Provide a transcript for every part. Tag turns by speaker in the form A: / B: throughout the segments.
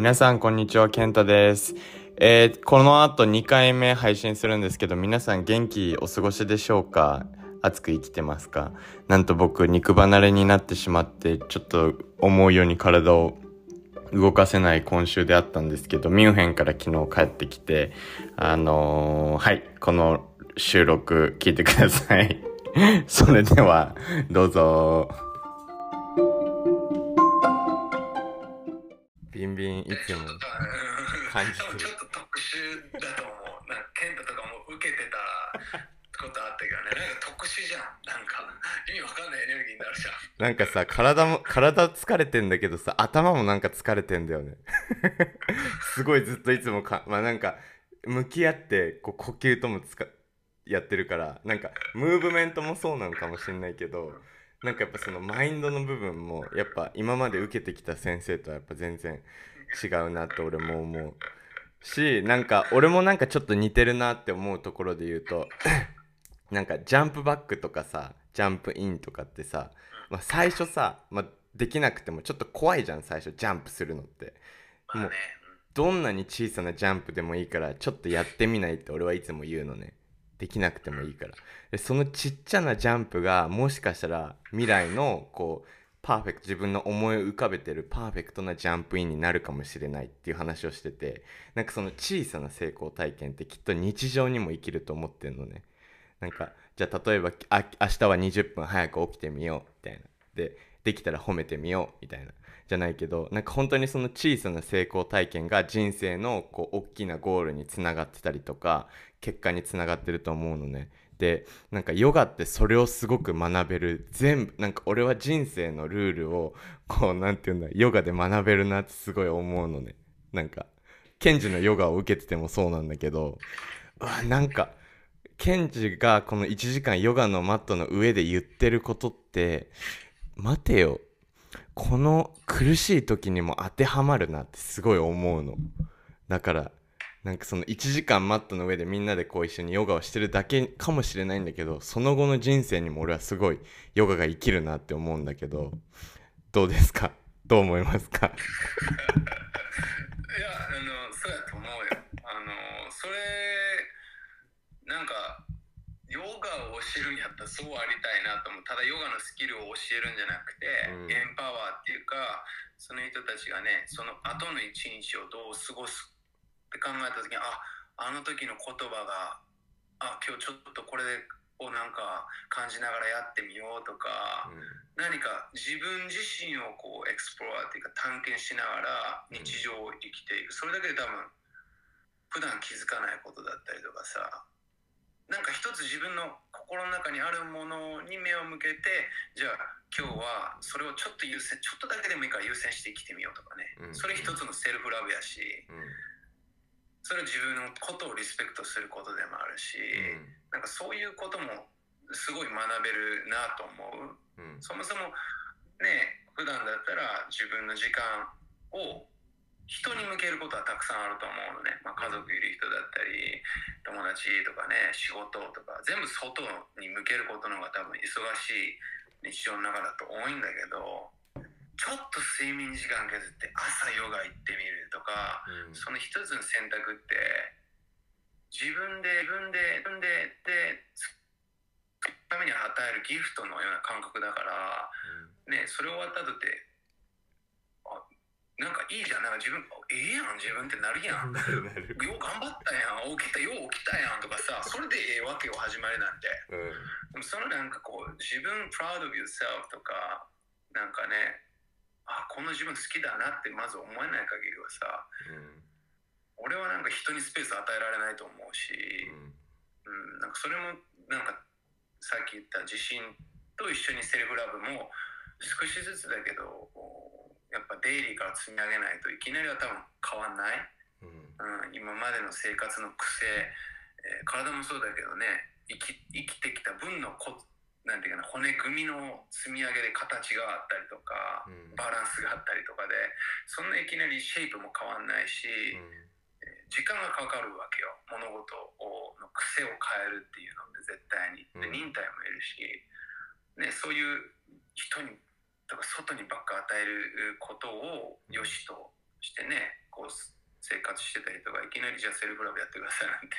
A: 皆さんこんにちは、ケンタです。えーこの後2回目配信するんですけど、皆さん元気お過ごしでしょうか？熱く生きてますか？なんと僕、肉離れになってしまって、ちょっと思うように体を動かせない今週であったんですけど、ミュンヘンから昨日帰ってきて、あのーはい、この収録聞いてください。それでは、どうぞ。ビンビンいつも感じてる
B: ちょっと特殊だと思う。なんかケントとかも受けてたことあったけどね。なんか特殊じゃん。なんか意味わかんないエネルギーになるじゃん。
A: なんかさ、体も、体疲れてんだけどさ、頭もなんか疲れてんだよね。すごいずっといつもか、まあなんか、向き合って、こう、呼吸ともつか、やってるから、なんか、ムーブメントもそうなのかもしれないけど、なんかやっぱそのマインドの部分も、やっぱ今まで受けてきた先生とはやっぱ全然違うなって俺も思うし、なんか、俺もなんかちょっと似てるなって思うところで言うと、なんかジャンプバックとかさジャンプインとかってさ、まあ、最初さ、まあ、できなくてもちょっと怖いじゃん最初ジャンプするのって
B: まあね。
A: どんなに小さなジャンプでもいいからちょっとやってみないって俺はいつも言うのねできなくてもいいから。そのちっちゃなジャンプがもしかしたら未来のこうパーフェクト自分の思い浮かべてるパーフェクトなジャンプインになるかもしれないっていう話をしててなんかその小さな成功体験ってきっと日常にも生きると思ってるのね。なんかじゃあ例えばあ明日は20分早く起きてみようみたいな。でできたら褒めてみようみたいな。じゃないけどなんか本当にその小さな成功体験が人生のこう大きなゴールにつながってたりとか結果につながってると思うのね。でなんかヨガってそれをすごく学べる。全部なんか俺は人生のルールをこうなんていうんだヨガで学べるなってすごい思うのね。なんかケンジのヨガを受けててもそうなんだけどうわなんかケンジがこの1時間ヨガのマットの上で言ってることって待てよ。この苦しい時にも当てはまるなってすごい思うの。だからなんかその1時間マットの上でみんなでこう一緒にヨガをしてるだけかもしれないんだけどその後の人生にも俺はすごいヨガが生きるなって思うんだけどどうですか？どう思いますか？
B: いや、あの、そうやと思うよ。あの、それ、なんか、ヨガを教えるんやったらそうありたいなと思う。ただヨガのスキルを教えるんじゃなくて、
A: うん
B: エンパワーっていうか、その人たちがね、その後の一日をどう過ごすって考えた時に、あ、あの時の言葉が、あ、今日ちょっとこれをなんか感じながらやってみようとか、何か自分自身をこうエクスプローラーっていうか探検しながら日常を生きていく、それだけで多分普段気づかないことだったりとかさなんか一つ自分の心の中にあるものに目を向けてじゃあ今日はそれをちょっと優先ちょっとだけでもいいから優先して生きてみようとかね、
A: うん。
B: それ一つのセルフラブやしそれは自分のことをリスペクトすることでもあるし、なんかそういうこともすごい学べるなと思う。
A: うん。うん
B: そもそもね普段だったら自分の時間を人に向けることはたくさんあると思うのね、まあ、家族いる人だったり友達とかね仕事とか全部外に向けることの方が多分忙しい日常の中だと多いんだけどちょっと睡眠時間削って朝ヨガ行ってみるとか
A: うん。
B: その一つの選択って自分で自分で自分ででために与えるギフトのような感覚だからねそれ終わった後ってあなんかいいじゃん。なんか自分ええやん。自分ってなるやん。よう頑張ったやん。起きたよう起きたやんとかさそれでええわけよ始まりなんて。でもそのなんかこう自分 proud of yourself とかなんかねあこの自分好きだなってまず思えない限りはさ俺はなんか人にスペース与えられないと思うし、うん、なんかそれもなんかさっき言った自信と一緒にセルフラブも少しずつだけどやっぱデイリーから積み上げないといきなりは多分変わんない、うん、今までの生活の癖、えー体もそうだけどね生き生きてきた分のこなんていうかな骨組みの積み上げで形があったりとか、バランスがあったりとかでそんないきなりシェイプも変わんないし、時間がかかるわけよ。物事をの癖を変えるっていうのって絶対に。で
A: うん。
B: 忍耐もいるし、ね、そういう人にとか外にばっか与えることを
A: うん。
B: よしとしてねこう生活してた人がいきなりじゃあセルフラブやってくださいなんて。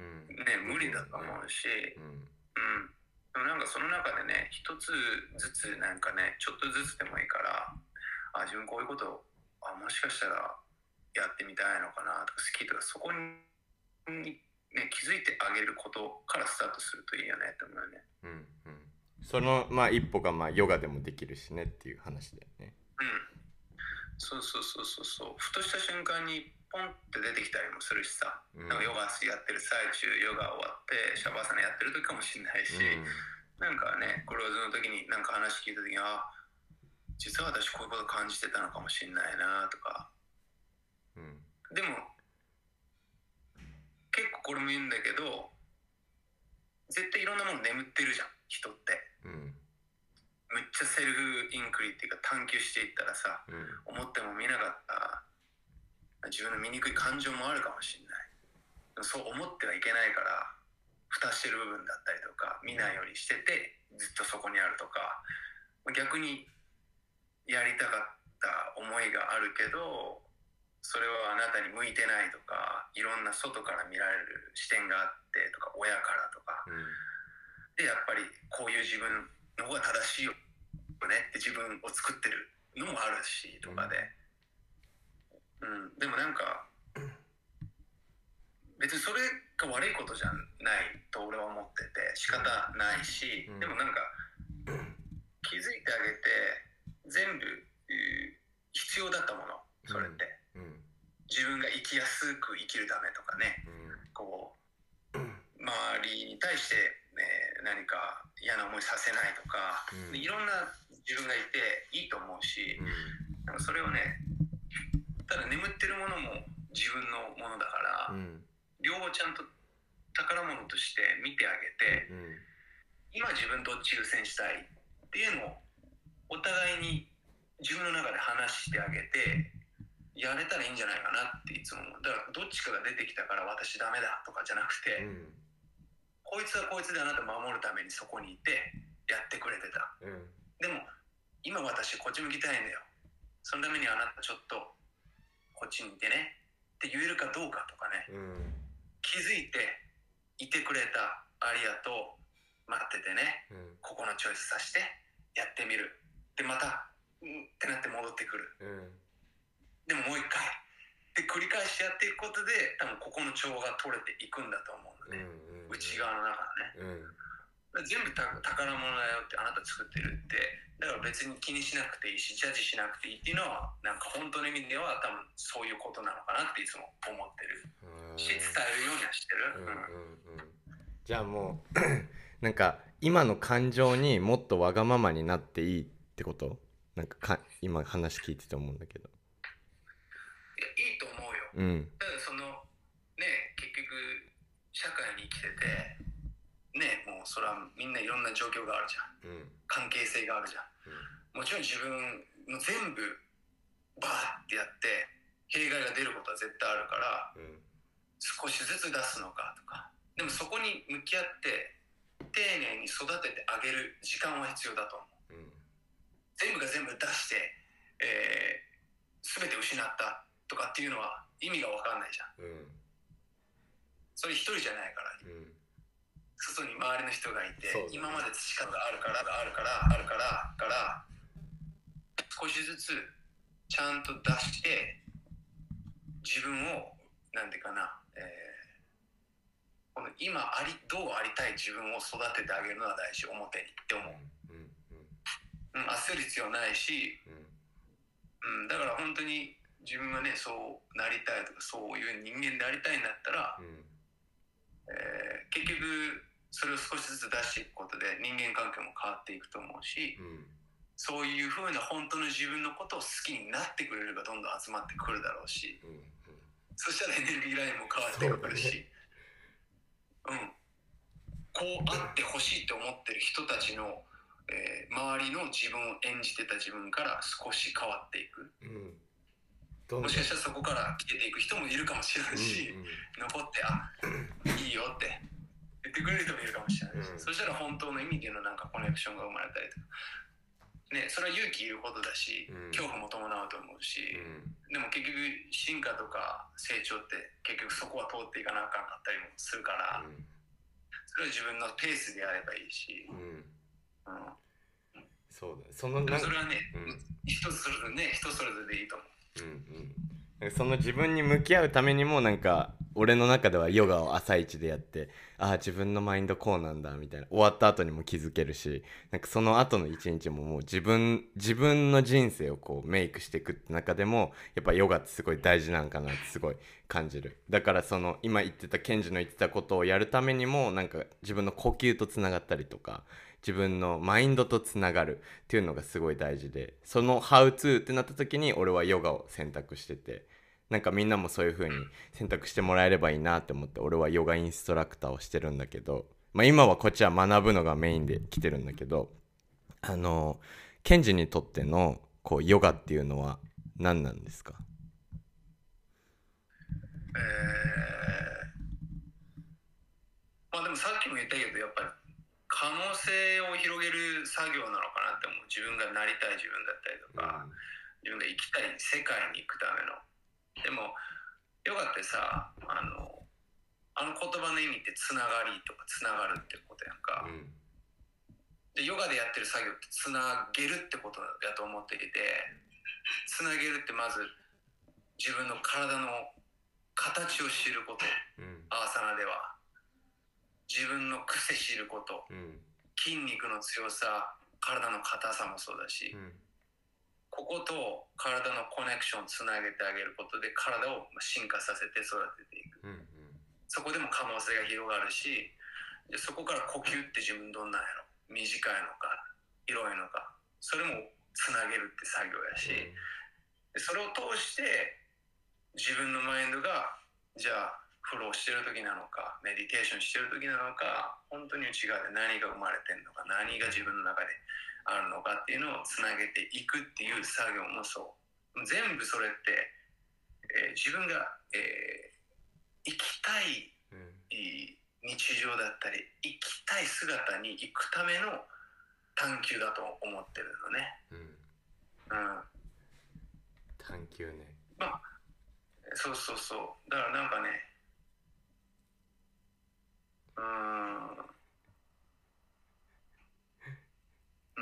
A: うん。
B: ね無理だと思うし、
A: うん。
B: うん、でもなんかその中でね一つずつなんかねちょっとずつでもいいからあ自分こういうことあもしかしたらやってみたいのかなとか好きとかそこに、ね、気づいてあげることからスタートするといいよねって思うよね。
A: うんうん。そのまあ一歩がまあヨガでもできるしねっていう話だよね。
B: うん、そうそうそうそうそう。ふとした瞬間にポンって出てきたりもするしさ、
A: うん。
B: なんかヨガやってる最中ヨガ終わってシャバーサナやってる時かもしれないし、なんかねクローズの時になんか話聞いた時にあ実は私こういうこと感じてたのかもしれないなとか。
A: うん。うん
B: でも結構これも言うんだけど絶対いろんなもの眠ってるじゃん人って。
A: うん。
B: めっちゃセルフインクリっていうか探求していったらさ
A: うん。
B: 思っても見なかった自分の醜い感情もあるかもしれない。そう思ってはいけないから蓋してる部分だったりとか見ないようにしててずっとそこにあるとか逆にやりたかった思いがあるけどそれはあなたに向いてないとかいろんな外から見られる視点があってとか親からとか。でやっぱりこういう自分の方が正しいよねって自分を作ってるのもあるしとかで、うん、でもなんか別にそれが悪いことじゃないと俺は思ってて仕方ないし、
A: うん。
B: でもなんか気づいてあげて全部えー必要だったものそれって、
A: うん。
B: 自分が生きやすく生きるためとかね。こう周りに対して、ね、何か嫌な思いさせないとか、いろんな自分がいていいと思うし
A: う、ん。
B: それをねただ眠ってるものも自分のものだから、
A: うん。
B: 両方ちゃんと宝物として見てあげて
A: うん。
B: 今自分どっち優先したいっていうのをお互いに自分の中で話してあげてやれたらいいんじゃないかなっていつも思う。だからどっちかが出てきたから私ダメだとかじゃなくて、
A: うん。
B: こいつはこいつであなたを守るためにそこにいてやってくれてた。
A: うん。
B: でも今私こっち向きたいんだよ。そのためにあなたちょっとこっちにいてねって言えるかどうかとかね。
A: うん。
B: 気づいていてくれたありがとう待っててね
A: うん。
B: ここのチョイスさせてやってみる。でまたうんってなって戻ってくる。
A: うん。
B: でももう一回。で繰り返しやっていくことで多分ここの調和が取れていくんだと思うのね、内側の中のね。
A: うん
B: 全部た宝物だよってあなた作ってるって。だから別に気にしなくていいしジャッジしなくていいっていうのはなんか本当の意味では多分そういうことなのかなっていつも思ってる。し伝えるようにはしてる、
A: うんうん。うん。じゃあもう なんか今の感情にもっとわがままになっていいってこと？なんかか今話聞いてて思うんだけど。
B: いやいいと思うよ。
A: うん。
B: ただそのね結局社会に生きててねそれはみんないろんな状況があるじゃん。
A: うん。
B: 関係性があるじゃん。もちろん自分の全部バーってやって弊害が出ることは絶対あるから
A: うん。
B: 少しずつ出すのかとか。でもそこに向き合って丁寧に育ててあげる時間は必要だと思う。
A: うん。
B: 全部が全部出して、えー、全て失ったとかっていうのは意味が分かんないじゃん。
A: うん。
B: それ一人じゃないから。
A: うん
B: 外に周りの人がいて、
A: ね。
B: 今まで培うがあるからあるからあるからから少しずつちゃんと出して自分をなんていうかな、えーこの今ありどうありたい自分を育ててあげるのは大事表にって思う、
A: うん
B: うん、焦る必要ないし、
A: うん。
B: うん、だから本当に自分がねそうなりたいとかそういう人間でありたいんだったら、
A: うん。
B: えー結局それを少しずつ出していくことで人間関係も変わっていくと思うし
A: うん。
B: そういうふうな本当の自分のことを好きになってくれるがどんどん集まってくるだろうし
A: うん
B: そしたらエネルギーラインも変わってくるしう,、ん。こうあってほしいと思ってる人たちの、えー周りの自分を演じてた自分から少し変わっていく。
A: うん。
B: もしかしたらそこから消えていく人もいるかもしれないし、
A: うん。
B: 残ってあいいよって言ってくれる人もいるかもしれないし、
A: うん。
B: そしたら本当の意味でのなんかコネクションが生まれたりとかね、それは勇気いることだし、
A: うん。
B: 恐怖も伴うと思うし、
A: うん。
B: でも結局進化とか成長って結局そこは通っていかなあかんかったりもするから、それは自分のペースでやればいいし、
A: うん。うん。
B: うん、
A: そうだね。その
B: それはね、
A: うん。
B: 人それぞれね人それぞれでいいと思う。
A: うんうんその自分に向き合うためにもなんか俺の中ではヨガを朝一でやってああ自分のマインドこうなんだみたいな。終わった後にも気づけるしなんかその後の一日ももう自分自分の人生をこうメイクしていくって中でもやっぱヨガってすごい大事なんかなってすごい感じる。だからその今言ってたケンジの言ってたことをやるためにもなんか自分の呼吸とつながったりとか自分のマインドとつながるっていうのがすごい大事でその「How to」ってなった時に俺はヨガを選択しててなんかみんなもそういう風に選択してもらえればいいなって思って俺はヨガインストラクターをしてるんだけど、まあ、今はこっちは学ぶのがメインで来てるんだけどあのケンジにとってのこうヨガっていうのは何なんですか？
B: えーまあでもさっきも言ったけどやっぱり可能性を広げる作業なのかなって思う。自分がなりたい自分だったりとか、自分が生きたい世界に行くための。でもヨガってさあのあの言葉の意味ってつながりとかつながるってことやんか、
A: うん。
B: でヨガでやってる作業ってつなげるってことだと思っていてつなげるってまず自分の体の形を知ること。
A: うん。
B: アーサナでは自分の癖知ること。
A: うん。
B: 筋肉の強さ体の硬さもそうだし、
A: うん。
B: ここと体のコネクションをつなげてあげることで体を進化させて育てていく。
A: うん
B: そこでも可能性が広がるしでそこから呼吸って自分どんなんやろ。短いのか広いのか。それもつなげるって作業やし、でそれを通して自分のマインドがじゃあフローしてる時なのかメディテーションしてる時なのか本当に内側で何が生まれてんのか何が自分の中であるのかっていうのをつなげていくっていう作業もそう。全部それって、えー自分が、えー生きたい日常だったり生きたい姿に行くための探求だと思ってるのね。
A: うん。
B: うん。
A: 探求ね。
B: そうそうそう。だからなんかね、うーん、う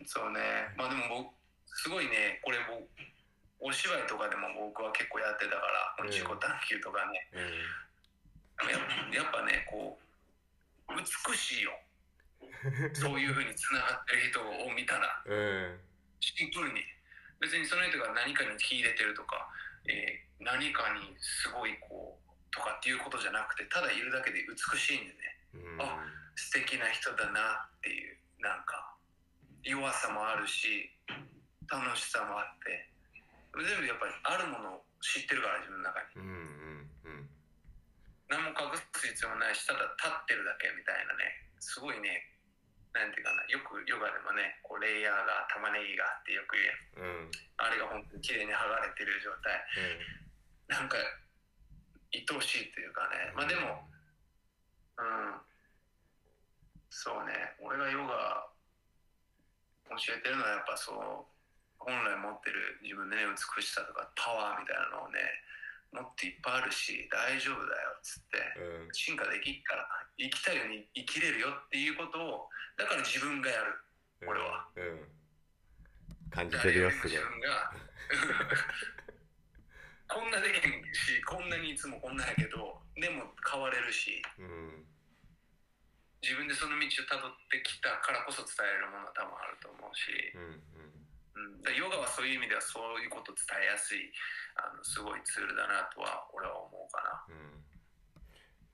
B: ーん、そうね。まあでも僕、すごいね、これ僕、お芝居とかでも僕は結構やってたから、
A: うん
B: 自己探求とかね。
A: う
B: ややっぱね、こう、美しいよ。そういうふうにつながってる人を見たら。
A: ん うん
B: シンプルに別にその人が何かに秀でてるとか、えー何かにすごいこうとかっていうことじゃなくてただいるだけで美しいんでね。
A: うん。
B: あ素敵な人だなっていうなんか弱さもあるし楽しさもあって。全部やっぱりあるものを知ってるから自分の中に。
A: うんうんうん。
B: 何も隠す必要もないしただ立ってるだけみたいなね。すごいねなんていうかな。よくヨガでもねこうレイヤーが玉ねぎがあってよく言うやん。
A: うん。
B: あれが本当に綺麗に剥がれてる状態。なんか愛おしいというかね。まあでもうん。そうね。俺がヨガ教えてるのはやっぱそう本来持ってる自分でね美しさとかパワーみたいなのをねもっといっぱいあるし大丈夫だよっつって
A: うん。
B: 進化できっから生きたいように生きれるよっていうことをだから自分がやる。
A: うん。
B: 俺は。
A: うん。感じてるよすごい。
B: 自分が こんなできんしこんなにいつもこんなんやけどでも変われるし
A: うん。
B: 自分でその道をたどってきたからこそ伝えるものは多分あると思うし、
A: うん
B: うん、だからヨガはそういう意味ではそういうことを伝えやすいあのすごいツールだなとは俺は思うかな。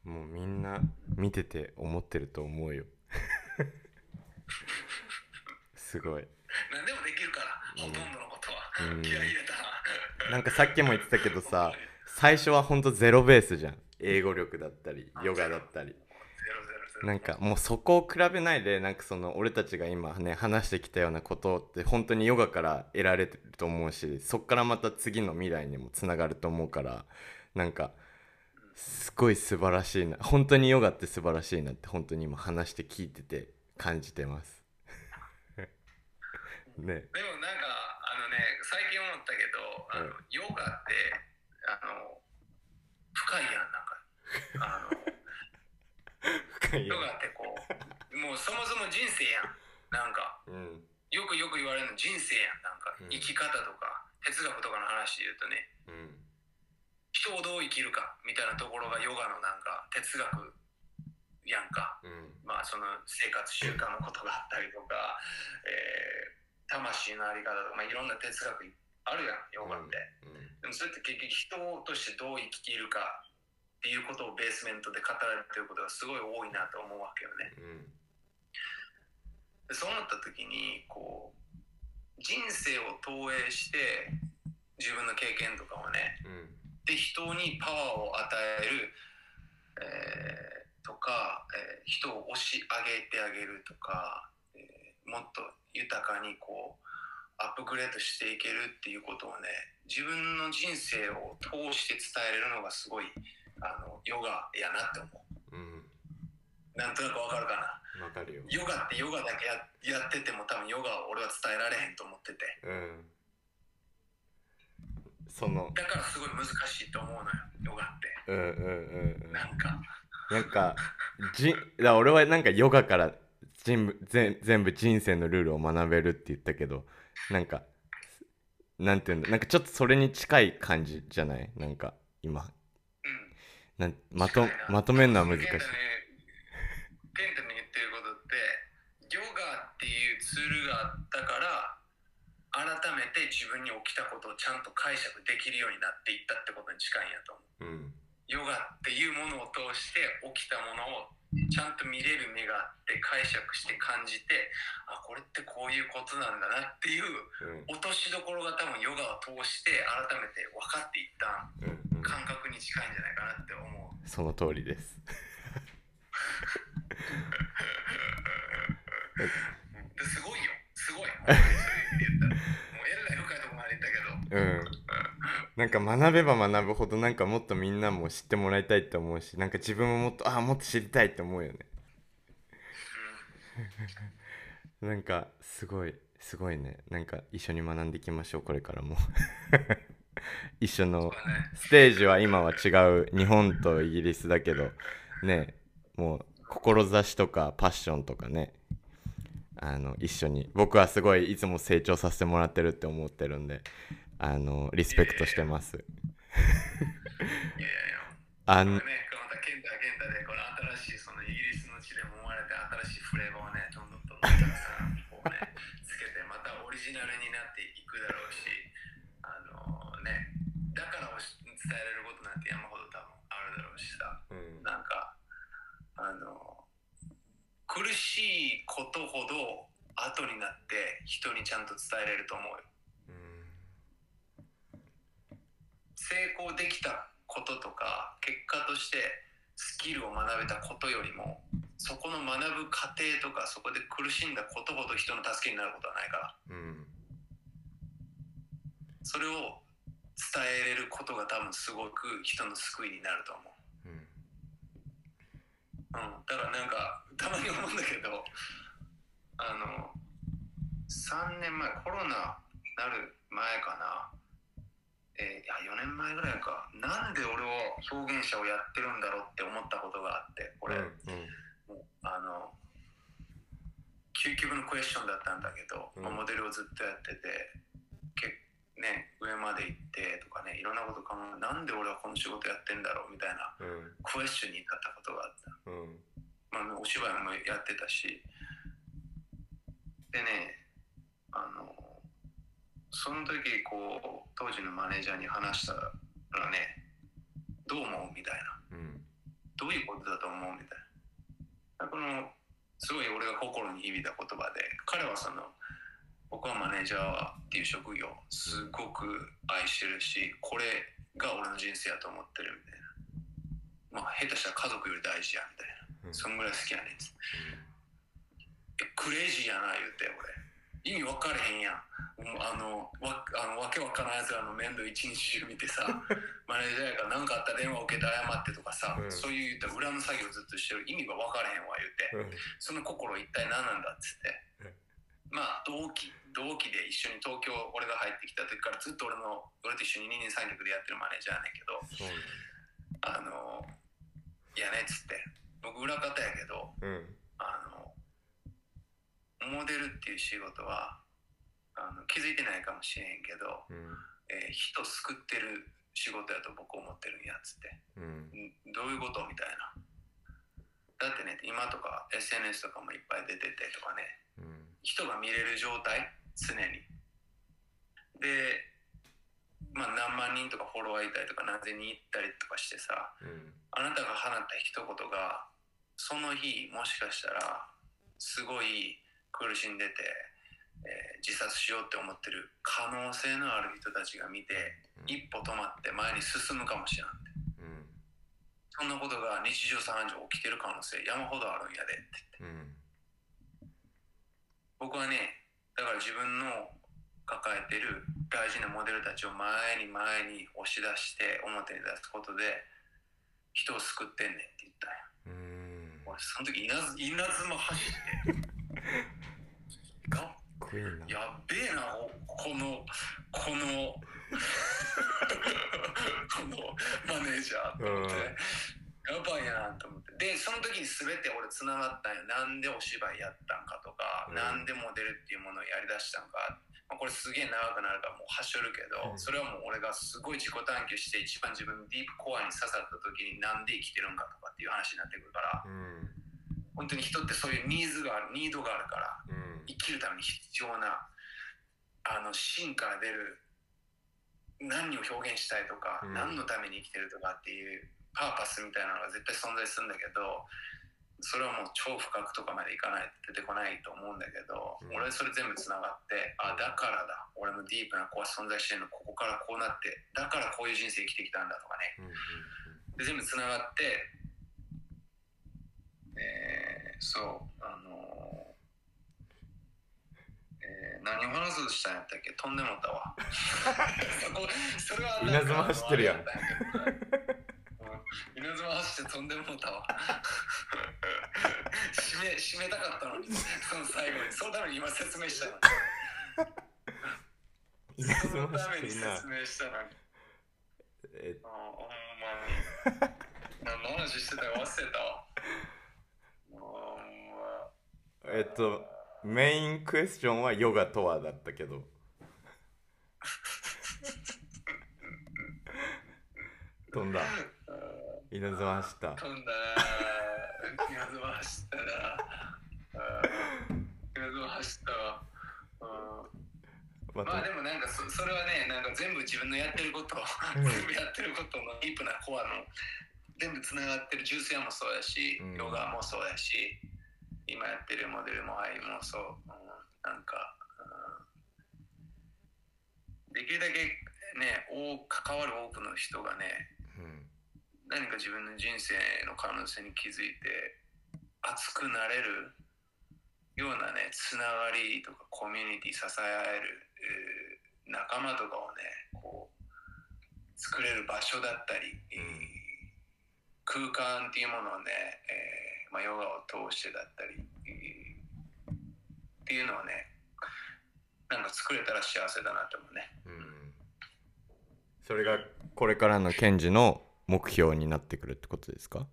A: うん。もうみんな見てて思ってると思うよ。すごい。
B: 何でもできるから、
A: うん
B: ほとんどのことは、
A: うん。
B: 気合い入れたら
A: なんかさっきも言ってたけどさ最初はほんとゼロベースじゃん。英語力だったりヨガだったり。なんかもうそこを比べないでなんかその俺たちが今ね話してきたようなことって本当にヨガから得られてると思うしそっからまた次の未来にもつながると思うからなんかすごい素晴らしいな本当にヨガって素晴らしいなって本当に今話して聞いてて感じてます。ね。
B: でもなんかね最近思ったけどあの、
A: うん。
B: ヨガってあの深いやんなんか。あの
A: 深いよ
B: ヨガってこうもうそもそも人生やん。なんか。
A: うん。
B: よくよく言われるの人生やんなんか。
A: うん。
B: 生き方とか哲学とかの話で言うとね
A: うん。
B: 人をどう生きるかみたいなところがヨガのなんか哲学やんか。
A: うん。
B: まあその生活習慣のことがあったりとか、えー魂のあり方とか、まあ、いろんな哲学あるやんヨガって、でもそれって結局人としてどう生きるかっていうことをベースメントで語られてることがすごい多いなと思うわけよね。
A: うん。
B: でそうなった時にこう人生を投影して自分の経験とかをね
A: うん。
B: で人にパワーを与える、えーとか、えー人を押し上げてあげるとか、えーもっと豊かにこうアップグレードしていけるっていうことをね自分の人生を通して伝えれるのがすごいあのヨガやなって思う。
A: うん。
B: なんとなくわかるかな？
A: わかるよ。
B: ヨガってヨガだけややってても多分ヨガを俺は伝えられへんと思ってて。
A: うん。その。
B: だからすごい難しいと思うのよヨガって。
A: うんうんうんうん。
B: なんか。
A: なんかじだ俺はなんかヨガから全部全全部人生のルールを学べるって言ったけどなんかなんていうんだなんかちょっとそれに近い感じじゃない？なんか今。
B: うん。
A: なんまとまとめるのは難しい。
B: ケンタねケンタの言ってることってヨガっていうツールがあったから改めて自分に起きたことをちゃんと解釈できるようになっていったってことに近いんやと思う。
A: うん
B: ヨガっていうものを通して起きたものをちゃんと見れる目があって解釈して感じてあこれってこういうことなんだなっていう
A: うん。
B: 落としどころが多分ヨガを通して改めて分かっていった
A: うんうん。
B: 感覚に近いんじゃないかなって思う。
A: その通りです。
B: ですごいよ。すごい。もうえら。い深いとこまで行ったけど。
A: うんなんか学べば学ぶほどなんかもっとみんなも知ってもらいたいって思うしなんか自分ももっとああもっと知りたいって思うよね。なんかすごいすごいね。なんか一緒に学んでいきましょうこれからも。一緒のステージは今は違う日本とイギリスだけどねもう志とかパッションとかね。あの一緒に。僕はすごいいつも成長させてもらってるって思ってるんであのリスペクトしてます。
B: いやいやいや
A: あん
B: これねまたケンタはケンタでこの新しいそのイギリスの地でも生まれて新しいフレーバーをねどんどんどんどんたくさんこうねつけてまたオリジナルになっていくだろうしあのねだからおし伝えられることなんて山ほど多分あるだろうしさ。
A: うん。
B: なんかあの苦しいことほど後になって人にちゃんと伝えれると思うよ成功できたこととか結果としてスキルを学べたことよりもそこの学ぶ過程とかそこで苦しんだことほど人の助けになることはないから。
A: うん
B: それを伝えれることが多分すごく人の救いになると思う、
A: うん。
B: うん、だからなんかたまに思うんだけどあの3年前コロナなる前かな。えーいや4年前ぐらいか。なんで俺は表現者をやってるんだろうって思ったことがあってこれ、
A: うん
B: もうあの究極のクエスチョンだったんだけど、
A: うん。
B: まあモデルをずっとやっててけね上まで行ってとかねいろんなこと考えなんで俺はこの仕事やってんだろうみたいな
A: うん。
B: クエスチョンに至ったことがあった、
A: うん。
B: まあ、お芝居もやってたし。でねあのその時こう当時のマネージャーに話したらねどう思うみたいな
A: うん
B: どういうことだと思うみたいな。このすごい俺が心に響いた言葉で彼はその僕はマネージャーっていう職業すごく愛してるしこれが俺の人生やと思ってるみたいな。まあ下手したら家族より大事やみたいな。
A: うん
B: そんぐらい好きやねんっつって。いやクレイジーやな言うて俺。意味分かれへんやん。あのわあのわけわからんやつらの面倒一日中見てさ マネージャーやから何かあったら電話受けて謝ってとかさ、
A: うん。
B: そういう言ったら裏の作業ずっとしてる。意味が分からへんわ言うて、
A: うん。
B: その心一体何なんだっつって、
A: うん。
B: まあ同期同期で一緒に東京俺が入ってきた時からずっと俺の俺と一緒に二人三脚でやってるマネージャーやねんけどあのいやねっつって。僕裏方やけど
A: うん
B: デルっていう仕事はあの気づいてないかもしれんけど、
A: うん。
B: えー人救ってる仕事やと僕思ってるんやっつって。
A: うん。
B: んどういうことみたいな。だってね今とか SNS とかもいっぱい出ててとかね
A: うん。
B: 人が見れる状態？常に。でまあ何万人とかフォロワーいたりとか何千人いったりとかしてさ
A: うん。
B: あなたが放った一言がその日もしかしたらすごい苦しんでて、えー自殺しようって思ってる可能性のある人たちが見て一歩止まって前に進むかもしれんって
A: うん。
B: そんなことが日常茶飯事起きてる可能性山ほどあるんやでって
A: うん。
B: 僕はねだから自分の抱えてる大事なモデルたちを前に前に押し出して表に出すことで人を救ってんねんって言ったんや。
A: うん。
B: 俺その時稲妻走って やっべえなおこのこの このマネージャーと思って、やばいなと思って。でその時に全て俺つながったんよ。なんでお芝居やったんかとか、
A: うん。
B: なんでモデルっていうものをやりだしたんか、まあ、これすげえ長くなるからもうはしょるけど、
A: うん
B: それはもう俺がすごい自己探求して一番自分のディープコアに刺さった時になんで生きてるんかとかっていう話になってくるから
A: うん
B: 本当に人ってそういうニーズがあるニードがあるから
A: うん。
B: 生きるために必要なあの芯から出る何を表現したいとか、
A: うん。
B: 何のために生きてるとかっていうパーパスみたいなのが絶対存在するんだけどそれはもう超深くとかまでいかないと出てこないと思うんだけど、
A: うん。
B: 俺それ全部つながってあだからだ。俺のディープな子は存在してるのここからこうなってだからこういう人生生きてきたんだとかね。
A: うん
B: で全部つながって、えーそうあのーえー何を話そうとしたんやったっけ？飛んでもったわ。それは
A: 稲妻走ってるやん。
B: 稲妻走って飛んでもったわ。締め締めたかったのにその最後に。そのために今説明したのに。
A: 稲妻走ってるな。
B: 説明したのに。
A: え。
B: あほんまに。何の話してたか忘れたわ。
A: えっとメインクエスチョンはヨガとはだったけど。飛んだ。稲妻走った。
B: 飛んだ。な稲妻走ったな。稲妻走ったわ。うん
A: ま
B: あでもなんかそそれはね、なんか全部自分のやってること、
A: うん。
B: 全部やってることのディープなコアの全部つながってるジュース屋もそうやし、
A: うん。
B: ヨガもそうやし、今やってるモデルも愛もそう、うんなんか、うん。できるだけね、多関わる多くの人がね、
A: うん。
B: 何か自分の人生の可能性に気づいて熱くなれるようなねつながりとかコミュニティ支え合える、えー仲間とかをねこう作れる場所だったり、えー空間っていうものをね、えーまあ、ヨガを通してだったり、えーっていうのをねなんか作れたら幸せだなと思うね。
A: うん。それがこれからのケンジの目標になってくるってことですか？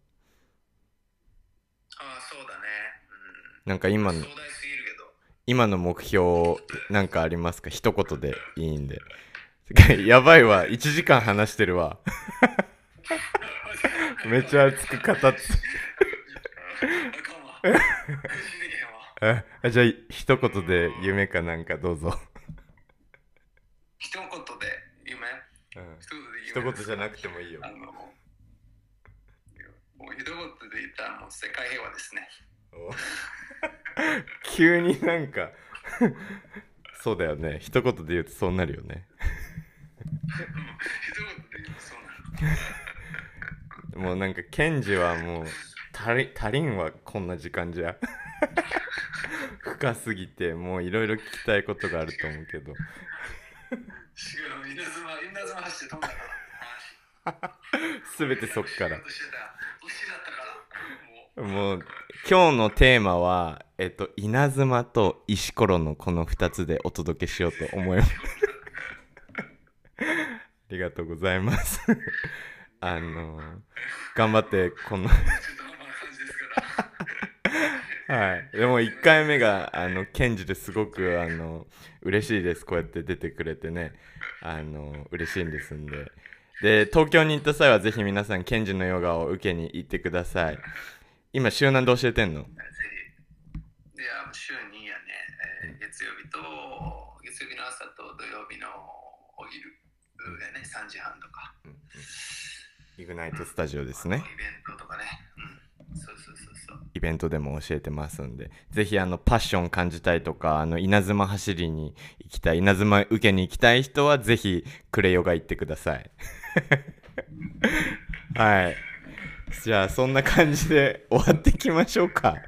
B: ああそうだね。
A: なんか今の。今の目標なんかありますか？一言でいいんで。やばいわ。1時間話してるわ。めっちゃ熱く語って
B: あ
A: じゃあ一言で夢かなんかどうぞ、
B: 一言で夢？
A: うん、
B: 一言
A: じゃなくてもいいよ。
B: もう一言で言ったらもう世界平和ですね。
A: お。急になんか そうだよね。一言で言うとそうなるよね。
B: 一言で言うとそうなる。
A: もうなんかケンジはもう足り足りんわこんな時間じゃ 深すぎてもういろいろ聞きたいことがあると思うけど
B: 違う、稲妻、稲妻走って
A: そっから。
B: もう、
A: 今日のテーマはえっと稲妻と石ころのこの2つでお届けしようと思いますありがとうございますあの頑張ってこの
B: ちょっとまあ感じですから。
A: はい。でも1回目が、あの、ケンジですごく、あの、嬉しいです。こうやって出てくれてね。あの、嬉しいんですんで。で、東京に行った際はぜひ皆さん、ケンジのヨガを受けに行ってください。今、週何で教えてんの？
B: ぜひ。いや、週にやね、えー月曜日と、月曜日の朝と土曜日のお昼やね、3時半とか。
A: イグナイトスタジオですね。
B: イベントとかね。うん。そうそうそう。
A: イベントでも教えてますんで、ぜひあのパッション感じたいとか、あの稲妻走りに行きたい、稲妻受けに行きたい人はぜひクレヨガ行ってください。はい。じゃあそんな感じで終わっていきましょうか。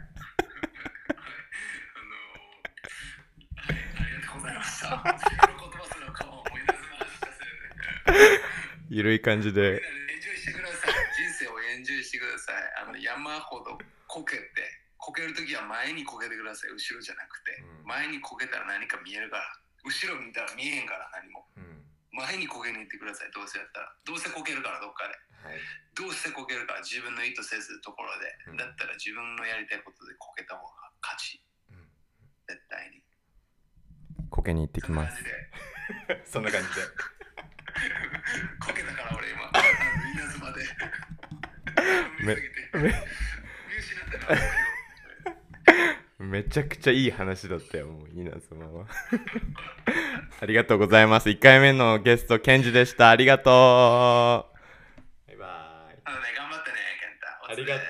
A: ゆる い感じで。
B: エンジョイしてください。人生をエンジョイしてください。あの山ほどこけて、こけるときは前にこけてください。後ろじゃなくて。
A: うん
B: 前にこけたら何か見えるから。後ろ見たら見えへんから何も。
A: うん
B: 前にこけに行ってください。どうせやったら。どうせこけるからどっかで。
A: はい。
B: どうせこけるから自分の意図せずところで。
A: うん
B: だったら自分のやりたいことでこけた方が勝ち。
A: うん
B: 絶対に。
A: こけに行ってきます
B: そんな感じ。で。こけたから俺今、稲妻で。
A: めめちゃくちゃいい話だったよ、もう、稲妻は。ありがとうございます。1回目のゲスト、ケンジでした。ありがとう。バイバイ。
B: あのね、頑張ってね、健太。お疲れ
A: ありがとう。